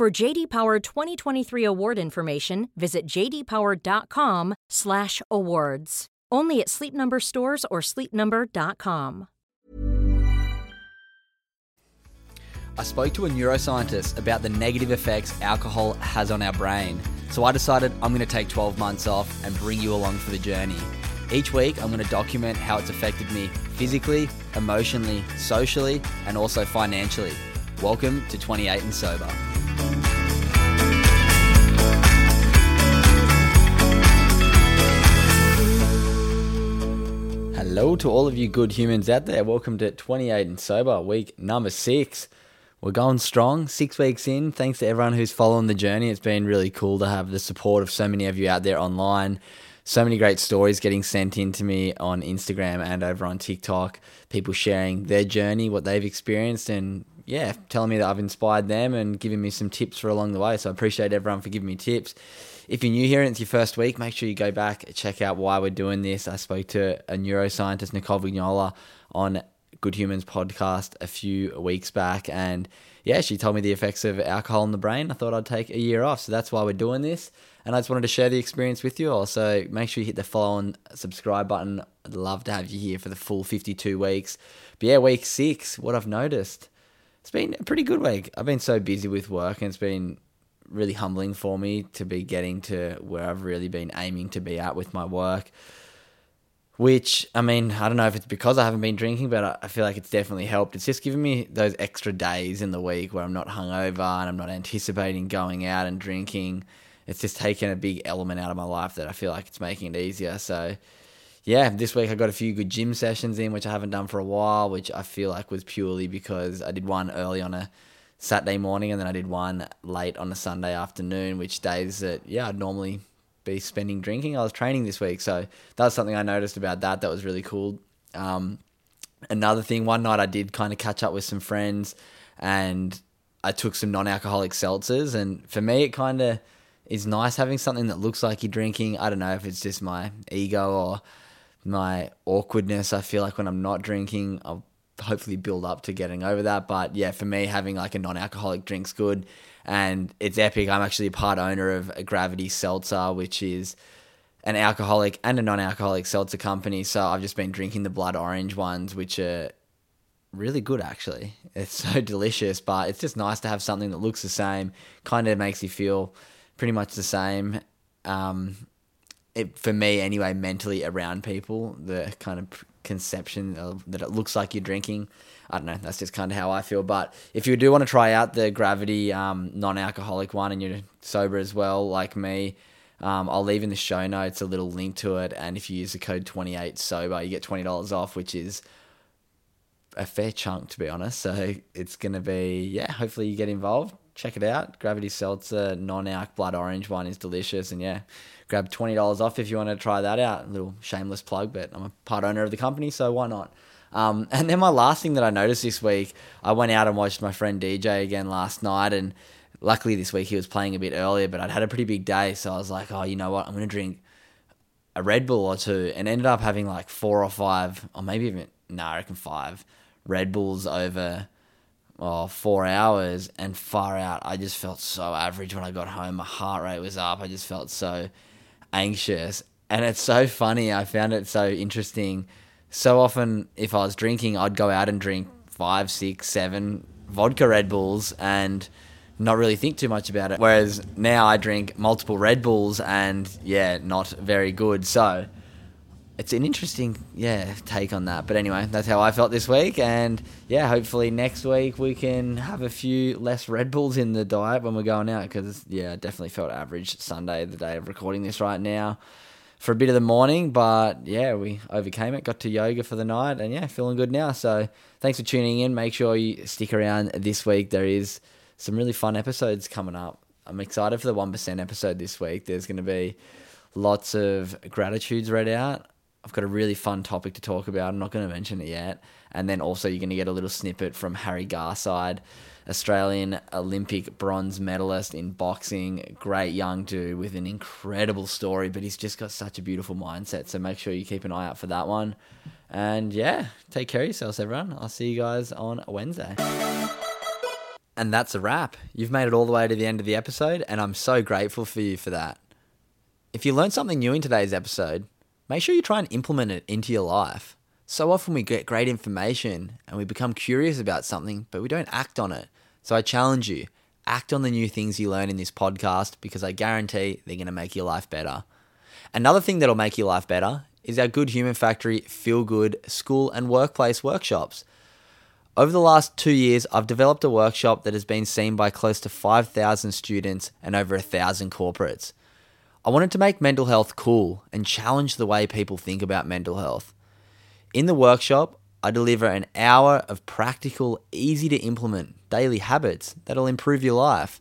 For JD Power 2023 award information, visit jdpower.com/awards. Only at Sleep Number stores or sleepnumber.com. I spoke to a neuroscientist about the negative effects alcohol has on our brain. So I decided I'm going to take 12 months off and bring you along for the journey. Each week, I'm going to document how it's affected me physically, emotionally, socially, and also financially. Welcome to 28 and Sober. Hello to all of you good humans out there. Welcome to 28 and Sober, week number six. We're going strong, six weeks in. Thanks to everyone who's following the journey. It's been really cool to have the support of so many of you out there online. So many great stories getting sent in to me on Instagram and over on TikTok. People sharing their journey, what they've experienced, and yeah, telling me that I've inspired them and giving me some tips for along the way. So I appreciate everyone for giving me tips. If you're new here and it's your first week, make sure you go back, and check out why we're doing this. I spoke to a neuroscientist, Nicole Vignola, on Good Humans podcast a few weeks back. And yeah, she told me the effects of alcohol on the brain. I thought I'd take a year off. So that's why we're doing this. And I just wanted to share the experience with you all. So make sure you hit the follow and subscribe button. I'd love to have you here for the full 52 weeks. But yeah, week six, what I've noticed, it's been a pretty good week. I've been so busy with work and it's been really humbling for me to be getting to where I've really been aiming to be at with my work. Which, I mean, I don't know if it's because I haven't been drinking, but I feel like it's definitely helped. It's just given me those extra days in the week where I'm not hungover and I'm not anticipating going out and drinking. It's just taken a big element out of my life that I feel like it's making it easier. So, yeah, this week I got a few good gym sessions in, which I haven't done for a while, which I feel like was purely because I did one early on a Saturday morning, and then I did one late on a Sunday afternoon, which days that yeah I'd normally be spending drinking. I was training this week, so that was something I noticed about that. That was really cool. Um, another thing, one night I did kind of catch up with some friends, and I took some non-alcoholic seltzers, and for me it kind of is nice having something that looks like you're drinking. I don't know if it's just my ego or my awkwardness. I feel like when I'm not drinking, I'll hopefully build up to getting over that. But yeah, for me, having like a non alcoholic drink's good. And it's epic. I'm actually a part owner of a Gravity Seltzer, which is an alcoholic and a non alcoholic seltzer company. So I've just been drinking the blood orange ones, which are really good actually. It's so delicious, but it's just nice to have something that looks the same, kind of makes you feel pretty much the same. Um, it, for me anyway, mentally around people, the kind of conception of, that it looks like you're drinking. I don't know. That's just kind of how I feel. But if you do want to try out the Gravity um, non-alcoholic one and you're sober as well, like me, um, I'll leave in the show notes a little link to it. And if you use the code 28 sober, you get twenty dollars off, which is a fair chunk to be honest. So it's gonna be yeah. Hopefully you get involved. Check it out. Gravity Seltzer non-alc blood orange one is delicious, and yeah, grab $20 off if you want to try that out. A little shameless plug, but I'm a part owner of the company, so why not? Um, and then my last thing that I noticed this week, I went out and watched my friend DJ again last night, and luckily this week he was playing a bit earlier, but I'd had a pretty big day, so I was like, oh, you know what, I'm going to drink a Red Bull or two, and ended up having like four or five, or maybe even, no, I reckon five Red Bulls over oh, four hours, and far out, I just felt so average when I got home. My heart rate was up. I just felt so anxious. And it's so funny. I found it so interesting. So often, if I was drinking, I'd go out and drink five, six, seven vodka Red Bulls and not really think too much about it. Whereas now I drink multiple Red Bulls and yeah, not very good. So it's an interesting yeah take on that. But anyway, that's how I felt this week, and yeah, hopefully next week we can have a few less Red Bulls in the diet when we're going out because yeah, I definitely felt average Sunday, the day of recording this right now. For a bit of the morning, but yeah, we overcame it. Got to yoga for the night, and yeah, feeling good now. So thanks for tuning in. Make sure you stick around this week. There is some really fun episodes coming up. I'm excited for the 1% episode this week. There's going to be lots of gratitudes read out. I've got a really fun topic to talk about. I'm not going to mention it yet. And then also, you're going to get a little snippet from Harry Garside, Australian Olympic bronze medalist in boxing. Great young dude with an incredible story, but he's just got such a beautiful mindset. So make sure you keep an eye out for that one. And yeah, take care of yourselves, everyone. I'll see you guys on Wednesday. And that's a wrap. You've made it all the way to the end of the episode, and I'm so grateful for you for that. If you learned something new in today's episode, make sure you try and implement it into your life. So often we get great information and we become curious about something, but we don't act on it. So I challenge you act on the new things you learn in this podcast because I guarantee they're going to make your life better. Another thing that'll make your life better is our Good Human Factory Feel Good School and Workplace workshops. Over the last two years, I've developed a workshop that has been seen by close to 5,000 students and over 1,000 corporates. I wanted to make mental health cool and challenge the way people think about mental health. In the workshop, I deliver an hour of practical, easy to implement daily habits that'll improve your life.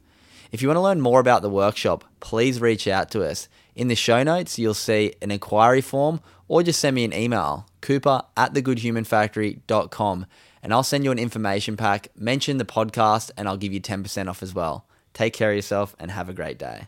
If you want to learn more about the workshop, please reach out to us. In the show notes, you'll see an inquiry form or just send me an email, cooper at thegoodhumanfactory.com, and I'll send you an information pack, mention the podcast, and I'll give you 10% off as well. Take care of yourself and have a great day.